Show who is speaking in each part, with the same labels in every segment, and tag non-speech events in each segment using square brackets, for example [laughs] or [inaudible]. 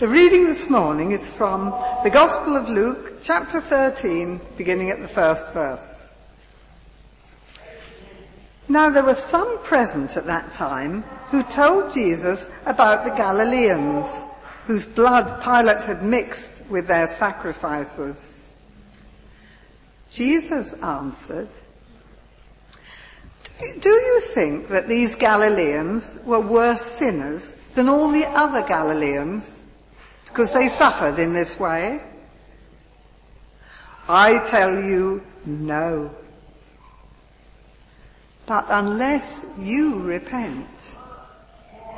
Speaker 1: The reading this morning is from the Gospel of Luke, chapter 13, beginning at the first verse. Now there were some present at that time who told Jesus about the Galileans, whose blood Pilate had mixed with their sacrifices. Jesus answered, do you think that these Galileans were worse sinners than all the other Galileans because they suffered in this way? I tell you, no. But unless you repent,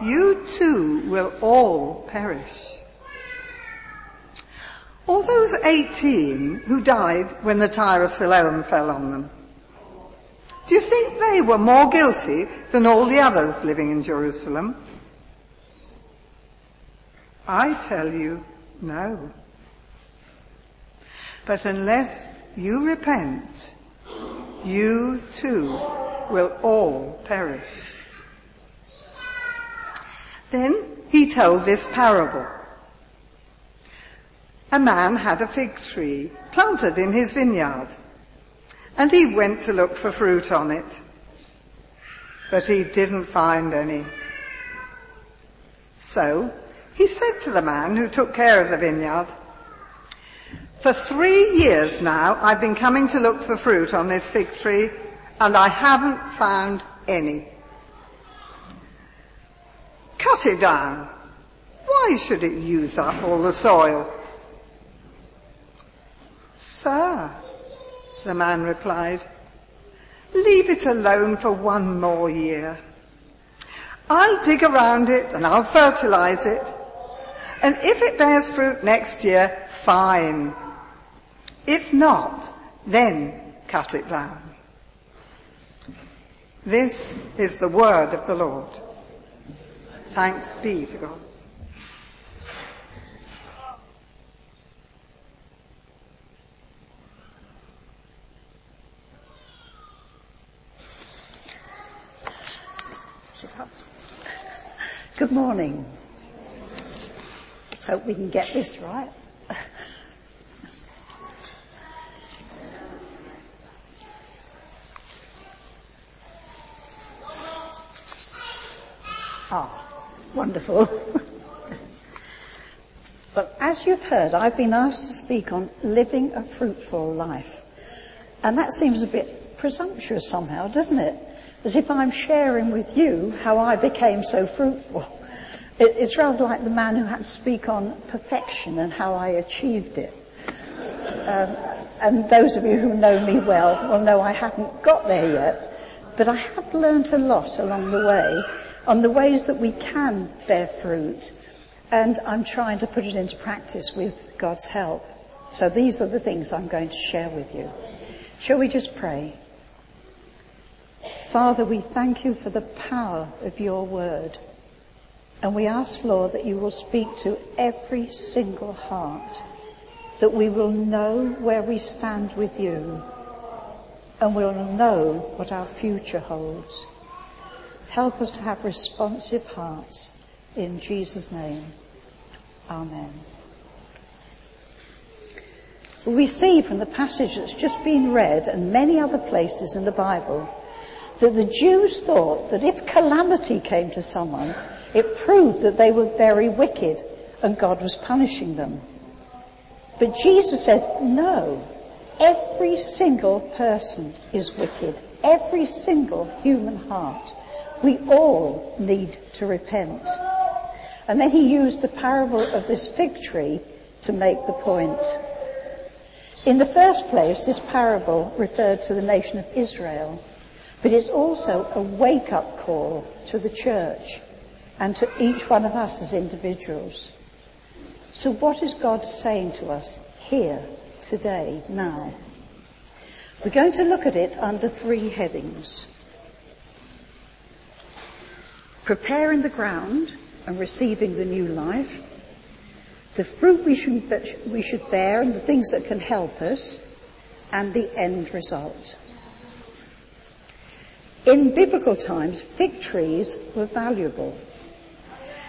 Speaker 1: you too will all perish. All those 18 who died when the Tower of Siloam fell on them, do you think they were more guilty than all the others living in Jerusalem? I tell you, no. But unless you repent, you too will all perish. Then he told this parable. A man had a fig tree planted in his vineyard and he went to look for fruit on it. But he didn't find any. So he said to the man who took care of the vineyard, for three years now I've been coming to look for fruit on this fig tree and I haven't found any. Cut it down. Why should it use up all the soil? Sir, the man replied. Leave it alone for one more year. I'll dig around it and I'll fertilize it. And if it bears fruit next year, fine. If not, then cut it down. This is the word of the Lord. Thanks be to God.
Speaker 2: Good morning. Let's hope we can get this right. [laughs] Ah, wonderful. [laughs] well, as you've heard, I've been asked to speak on living a fruitful life. And that seems a bit presumptuous somehow, doesn't it? as if I'm sharing with you how I became so fruitful. [laughs] It's rather like the man who had to speak on perfection and how I achieved it. Um, and those of you who know me well will know I haven't got there yet, but I have learned a lot along the way on the ways that we can bear fruit, and I'm trying to put it into practice with God's help. So these are the things I'm going to share with you. Shall we just pray? Father, we thank you for the power of your word. And we ask, Lord, that you will speak to every single heart, that we will know where we stand with you, and we'll know what our future holds. Help us to have responsive hearts. In Jesus' name, Amen. We see from the passage that's just been read and many other places in the Bible that the Jews thought that if calamity came to someone, it proved that they were very wicked and God was punishing them. But Jesus said, no, every single person is wicked. Every single human heart. We all need to repent. And then he used the parable of this fig tree to make the point. In the first place, this parable referred to the nation of Israel but it's also a wake up call to the church and to each one of us as individuals. So, what is God saying to us here, today, now? We're going to look at it under three headings preparing the ground and receiving the new life, the fruit we should, we should bear and the things that can help us, and the end result. In biblical times, fig trees were valuable.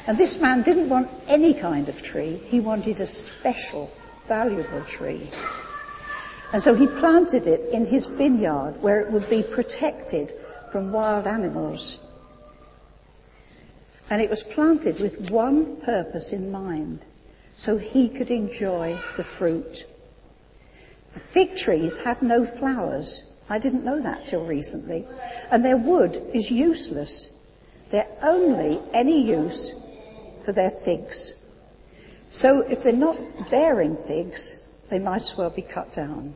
Speaker 2: And this man didn't want any kind of tree, he wanted a special, valuable tree. And so he planted it in his vineyard where it would be protected from wild animals. And it was planted with one purpose in mind, so he could enjoy the fruit. The fig trees had no flowers. I didn't know that till recently. And their wood is useless. They're only any use for their figs. So if they're not bearing figs, they might as well be cut down.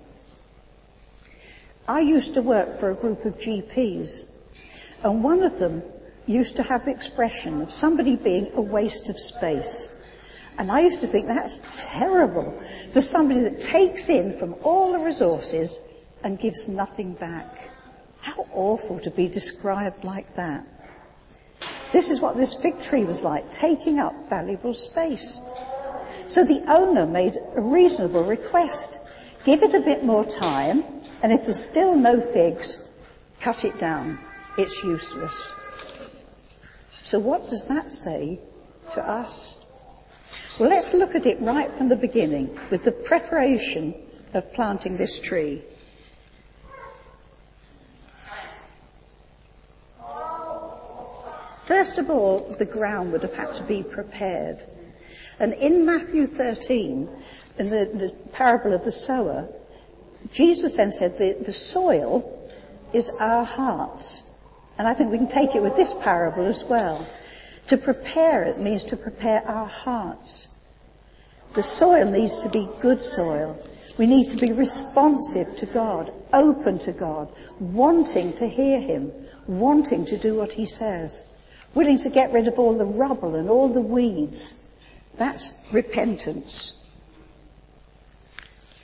Speaker 2: I used to work for a group of GPs, and one of them used to have the expression of somebody being a waste of space. And I used to think that's terrible for somebody that takes in from all the resources and gives nothing back. How awful to be described like that. This is what this fig tree was like, taking up valuable space. So the owner made a reasonable request. Give it a bit more time, and if there's still no figs, cut it down. It's useless. So what does that say to us? Well, let's look at it right from the beginning with the preparation of planting this tree. First of all, the ground would have had to be prepared. And in Matthew 13, in the, the parable of the sower, Jesus then said that the soil is our hearts. And I think we can take it with this parable as well. To prepare it means to prepare our hearts. The soil needs to be good soil. We need to be responsive to God, open to God, wanting to hear Him, wanting to do what He says willing to get rid of all the rubble and all the weeds. That's repentance.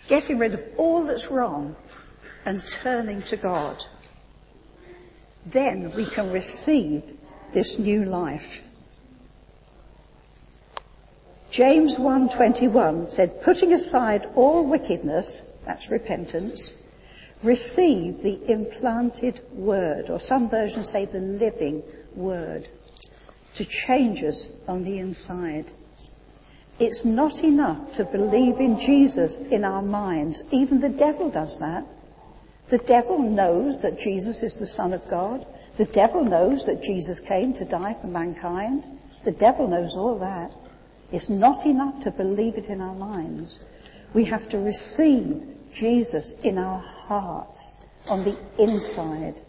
Speaker 2: Getting rid of all that's wrong and turning to God. Then we can receive this new life. James 1:21 said, "Putting aside all wickedness, that's repentance, receive the implanted word, or some versions say the living word to change us on the inside. It's not enough to believe in Jesus in our minds. Even the devil does that. The devil knows that Jesus is the Son of God. The devil knows that Jesus came to die for mankind. The devil knows all that. It's not enough to believe it in our minds. We have to receive Jesus in our hearts, on the inside.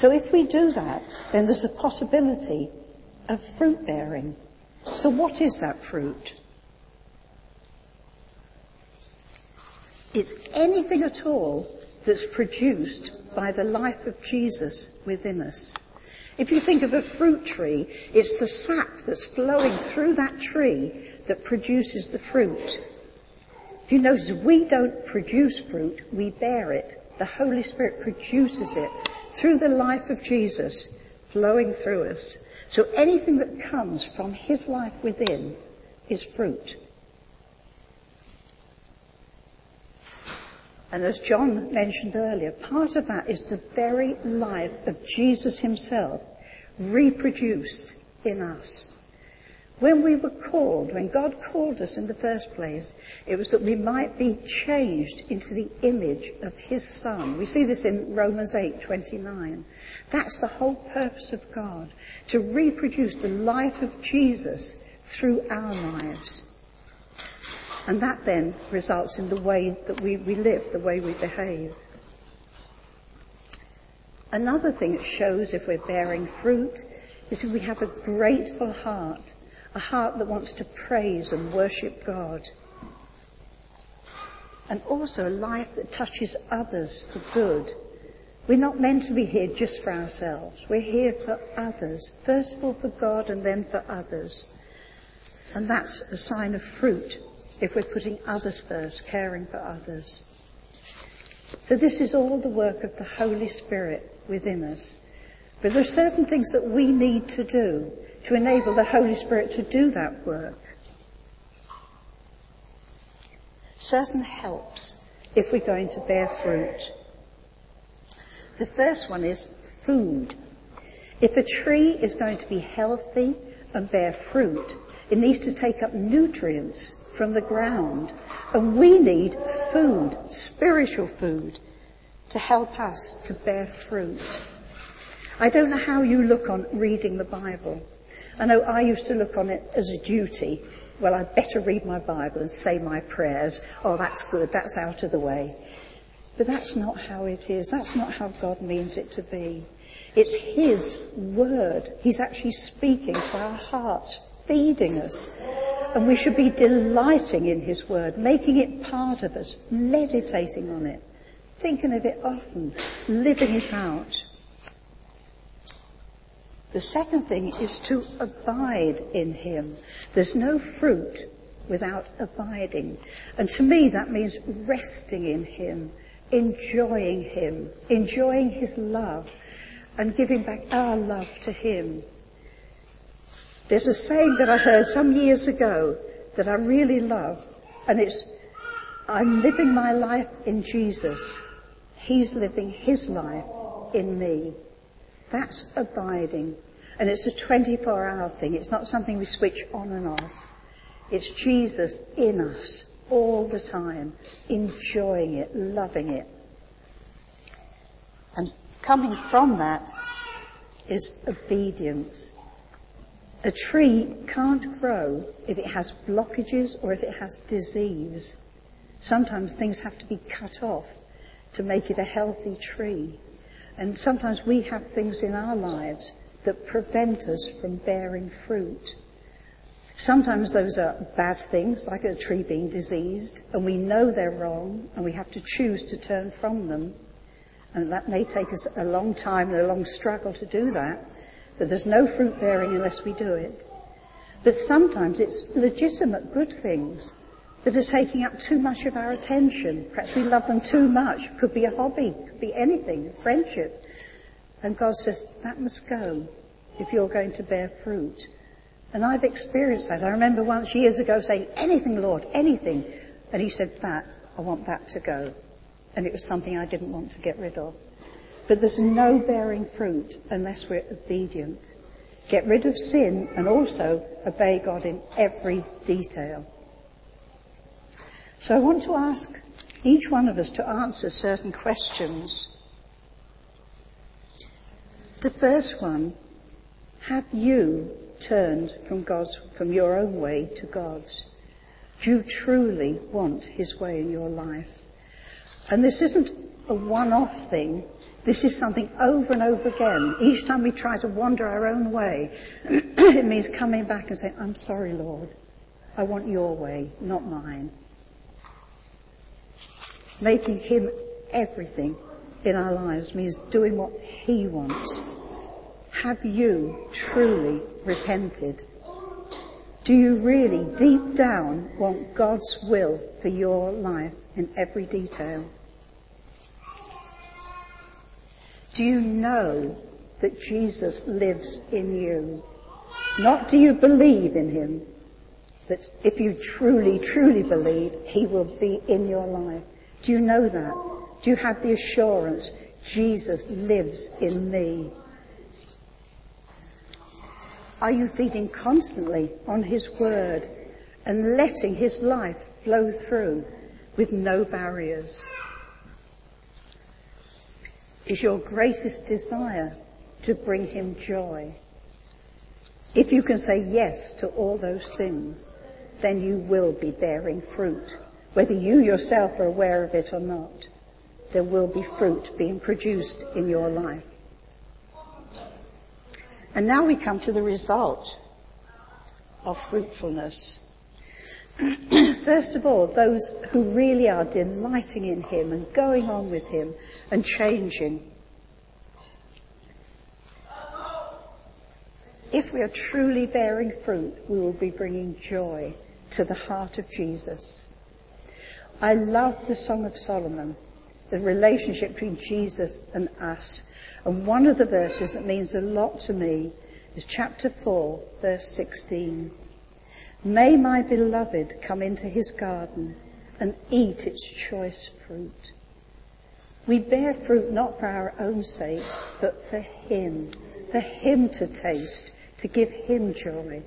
Speaker 2: So if we do that, then there's a possibility of fruit bearing. So what is that fruit? It's anything at all that's produced by the life of Jesus within us. If you think of a fruit tree, it's the sap that's flowing through that tree that produces the fruit. If you notice, we don't produce fruit, we bear it. The Holy Spirit produces it through the life of Jesus flowing through us. So anything that comes from his life within is fruit. And as John mentioned earlier, part of that is the very life of Jesus himself reproduced in us. When we were called, when God called us in the first place, it was that we might be changed into the image of His Son. We see this in Romans 8:29. That's the whole purpose of God, to reproduce the life of Jesus through our lives. And that then results in the way that we, we live, the way we behave. Another thing it shows if we're bearing fruit is if we have a grateful heart a heart that wants to praise and worship God. And also a life that touches others for good. We're not meant to be here just for ourselves. We're here for others. First of all for God and then for others. And that's a sign of fruit if we're putting others first, caring for others. So this is all the work of the Holy Spirit within us. But there are certain things that we need to do to enable the Holy Spirit to do that work. Certain helps if we're going to bear fruit. The first one is food. If a tree is going to be healthy and bear fruit, it needs to take up nutrients from the ground. And we need food, spiritual food, to help us to bear fruit. I don't know how you look on reading the Bible. I know I used to look on it as a duty. Well, I'd better read my Bible and say my prayers. Oh, that's good. That's out of the way. But that's not how it is. That's not how God means it to be. It's His word. He's actually speaking to our hearts, feeding us. And we should be delighting in His word, making it part of us, meditating on it, thinking of it often, living it out. The second thing is to abide in him. There's no fruit without abiding. And to me, that means resting in him, enjoying him, enjoying his love, and giving back our love to him. There's a saying that I heard some years ago that I really love, and it's, I'm living my life in Jesus. He's living his life in me. That's abiding. And it's a 24 hour thing. It's not something we switch on and off. It's Jesus in us all the time, enjoying it, loving it. And coming from that is obedience. A tree can't grow if it has blockages or if it has disease. Sometimes things have to be cut off to make it a healthy tree. And sometimes we have things in our lives that prevent us from bearing fruit. Sometimes those are bad things, like a tree being diseased, and we know they're wrong, and we have to choose to turn from them. And that may take us a long time and a long struggle to do that, but there's no fruit bearing unless we do it. But sometimes it's legitimate good things that are taking up too much of our attention. Perhaps we love them too much. Could be a hobby, could be anything, friendship. And God says, that must go if you're going to bear fruit. And I've experienced that. I remember once years ago saying, anything, Lord, anything. And he said, that, I want that to go. And it was something I didn't want to get rid of. But there's no bearing fruit unless we're obedient. Get rid of sin and also obey God in every detail. So I want to ask each one of us to answer certain questions. The first one, have you turned from God's, from your own way to God's? Do you truly want His way in your life? And this isn't a one-off thing. This is something over and over again. Each time we try to wander our own way, [clears throat] it means coming back and saying, I'm sorry, Lord. I want your way, not mine making him everything in our lives means doing what he wants. Have you truly repented? Do you really deep down want God's will for your life in every detail? Do you know that Jesus lives in you? Not do you believe in him, but if you truly, truly believe, he will be in your life. Do you know that? Do you have the assurance Jesus lives in me? Are you feeding constantly on His Word and letting His life flow through with no barriers? Is your greatest desire to bring Him joy? If you can say yes to all those things, then you will be bearing fruit whether you yourself are aware of it or not, there will be fruit being produced in your life. And now we come to the result of fruitfulness. [clears throat] First of all, those who really are delighting in Him and going on with Him and changing. If we are truly bearing fruit, we will be bringing joy to the heart of Jesus. I love the Song of Solomon, the relationship between Jesus and us. And one of the verses that means a lot to me is chapter 4, verse 16. May my beloved come into his garden and eat its choice fruit. We bear fruit not for our own sake, but for him, for him to taste, to give him joy,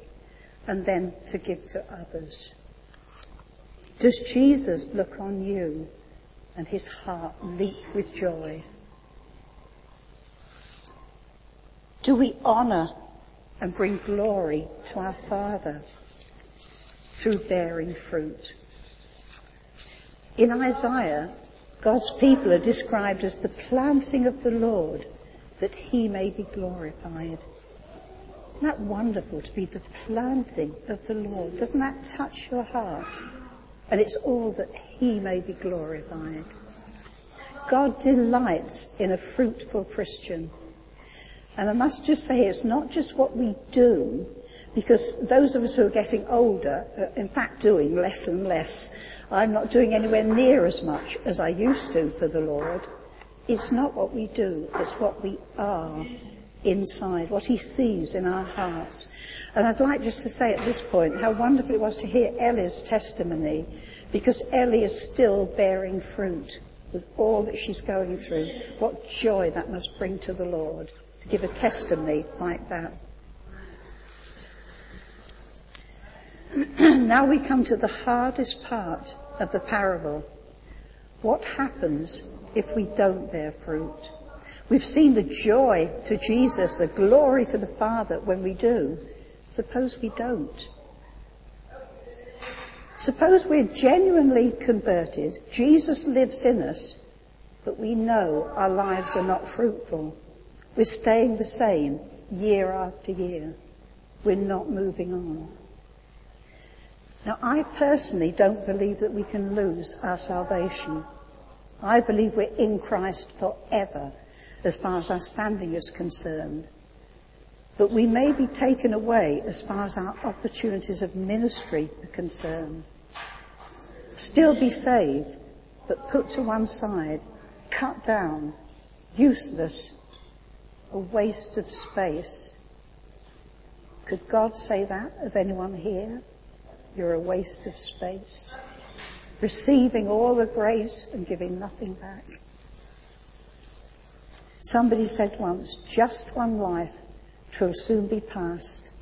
Speaker 2: and then to give to others. Does Jesus look on you and his heart leap with joy? Do we honour and bring glory to our Father through bearing fruit? In Isaiah, God's people are described as the planting of the Lord that he may be glorified. Isn't that wonderful to be the planting of the Lord? Doesn't that touch your heart? And it's all that he may be glorified. God delights in a fruitful Christian. And I must just say, it's not just what we do, because those of us who are getting older are in fact doing less and less. I'm not doing anywhere near as much as I used to for the Lord. It's not what we do, it's what we are inside, what he sees in our hearts. And I'd like just to say at this point how wonderful it was to hear Ellie's testimony, because Ellie is still bearing fruit with all that she's going through. What joy that must bring to the Lord to give a testimony like that. [clears throat] now we come to the hardest part of the parable. What happens if we don't bear fruit? We've seen the joy to Jesus, the glory to the Father when we do. Suppose we don't. Suppose we're genuinely converted, Jesus lives in us, but we know our lives are not fruitful. We're staying the same year after year. We're not moving on. Now, I personally don't believe that we can lose our salvation. I believe we're in Christ forever as far as our standing is concerned. But we may be taken away as far as our opportunities of ministry are concerned. Still be saved, but put to one side, cut down, useless, a waste of space. Could God say that of anyone here? You're a waste of space. Receiving all the grace and giving nothing back. Somebody said once, just one life, twill soon be past.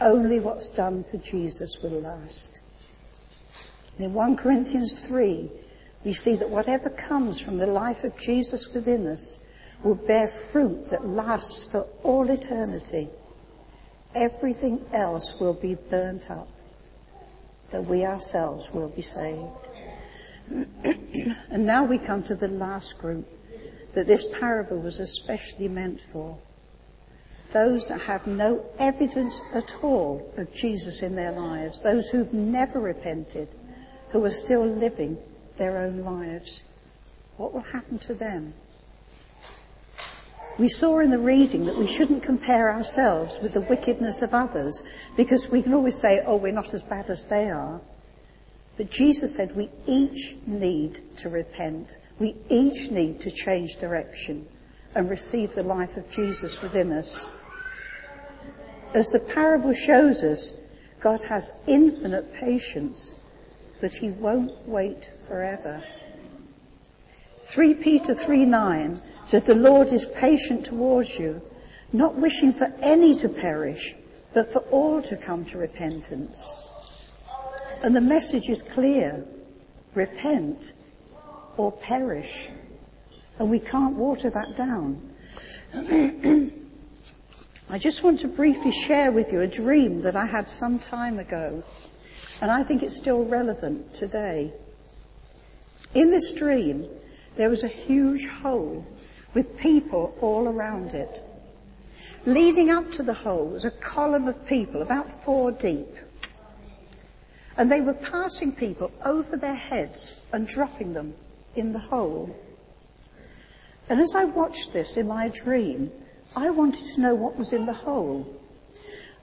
Speaker 2: Only what's done for Jesus will last. And in 1 Corinthians 3, we see that whatever comes from the life of Jesus within us will bear fruit that lasts for all eternity. Everything else will be burnt up, that we ourselves will be saved. [clears throat] and now we come to the last group that this parable was especially meant for. Those that have no evidence at all of Jesus in their lives, those who've never repented, who are still living their own lives. What will happen to them? We saw in the reading that we shouldn't compare ourselves with the wickedness of others because we can always say, oh, we're not as bad as they are. But Jesus said we each need to repent. We each need to change direction and receive the life of Jesus within us. As the parable shows us, God has infinite patience, but he won't wait forever. 3 Peter 3 9 says, The Lord is patient towards you, not wishing for any to perish, but for all to come to repentance. And the message is clear repent or perish. And we can't water that down. [clears throat] I just want to briefly share with you a dream that I had some time ago, and I think it's still relevant today. In this dream, there was a huge hole with people all around it. Leading up to the hole was a column of people, about four deep. And they were passing people over their heads and dropping them in the hole. And as I watched this in my dream, I wanted to know what was in the hole.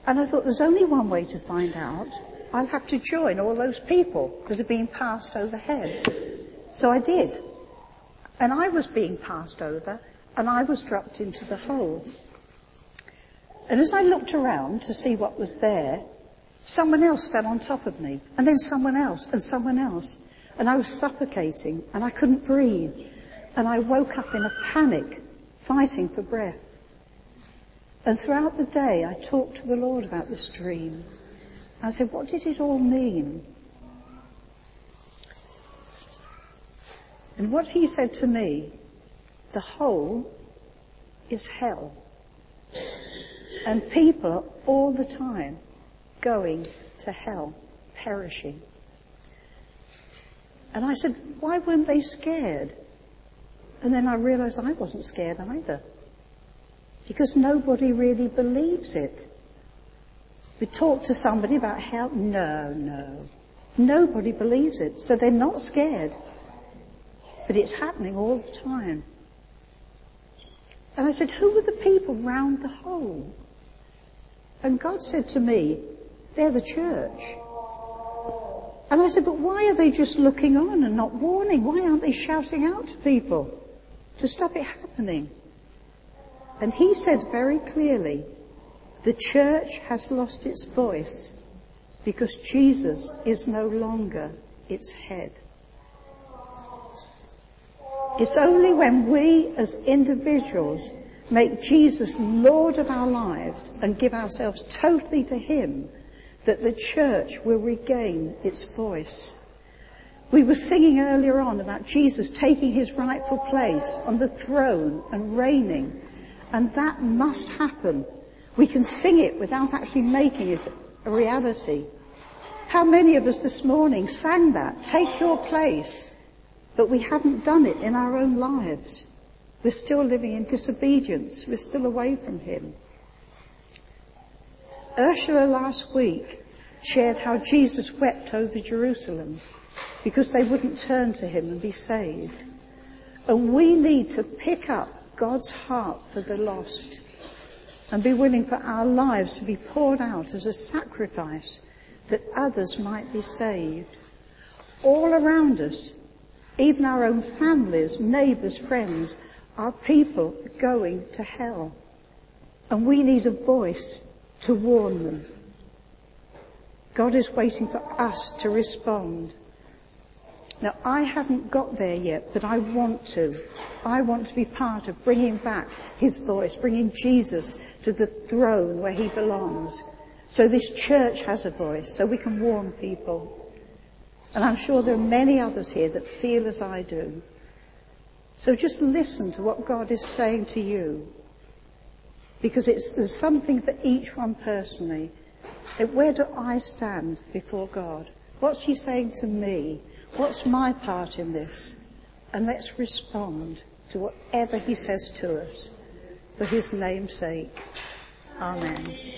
Speaker 2: And I thought there's only one way to find out. I'll have to join all those people that are being passed overhead. So I did. And I was being passed over, and I was dropped into the hole. And as I looked around to see what was there, someone else fell on top of me, and then someone else, and someone else. And I was suffocating, and I couldn't breathe. And I woke up in a panic, fighting for breath. And throughout the day, I talked to the Lord about this dream. I said, what did it all mean? And what he said to me, the hole is hell. And people are all the time going to hell, perishing. And I said, why weren't they scared? And then I realized I wasn't scared either. Because nobody really believes it. We talk to somebody about hell. No, no. Nobody believes it. So they're not scared. But it's happening all the time. And I said, who are the people round the hole? And God said to me, they're the church. And I said, but why are they just looking on and not warning? Why aren't they shouting out to people to stop it happening? And he said very clearly, the church has lost its voice because Jesus is no longer its head. It's only when we as individuals make Jesus Lord of our lives and give ourselves totally to Him that the church will regain its voice. We were singing earlier on about Jesus taking his rightful place on the throne and reigning, and that must happen. We can sing it without actually making it a reality. How many of us this morning sang that? Take your place. But we haven't done it in our own lives. We're still living in disobedience. We're still away from Him. Ursula last week shared how Jesus wept over Jerusalem because they wouldn't turn to Him and be saved. And we need to pick up God's heart for the lost and be willing for our lives to be poured out as a sacrifice that others might be saved. All around us, even our own families, neighbours, friends, are people going to hell. And we need a voice to warn them. God is waiting for us to respond. Now, I haven't got there yet, but I want to. I want to be part of bringing back his voice, bringing Jesus to the throne where he belongs. So this church has a voice, so we can warn people. And I'm sure there are many others here that feel as I do. So just listen to what God is saying to you. Because it's, something for each one personally. Where do I stand before God? What's He saying to me? What's my part in this? And let's respond to whatever He says to us for His name's sake. Amen.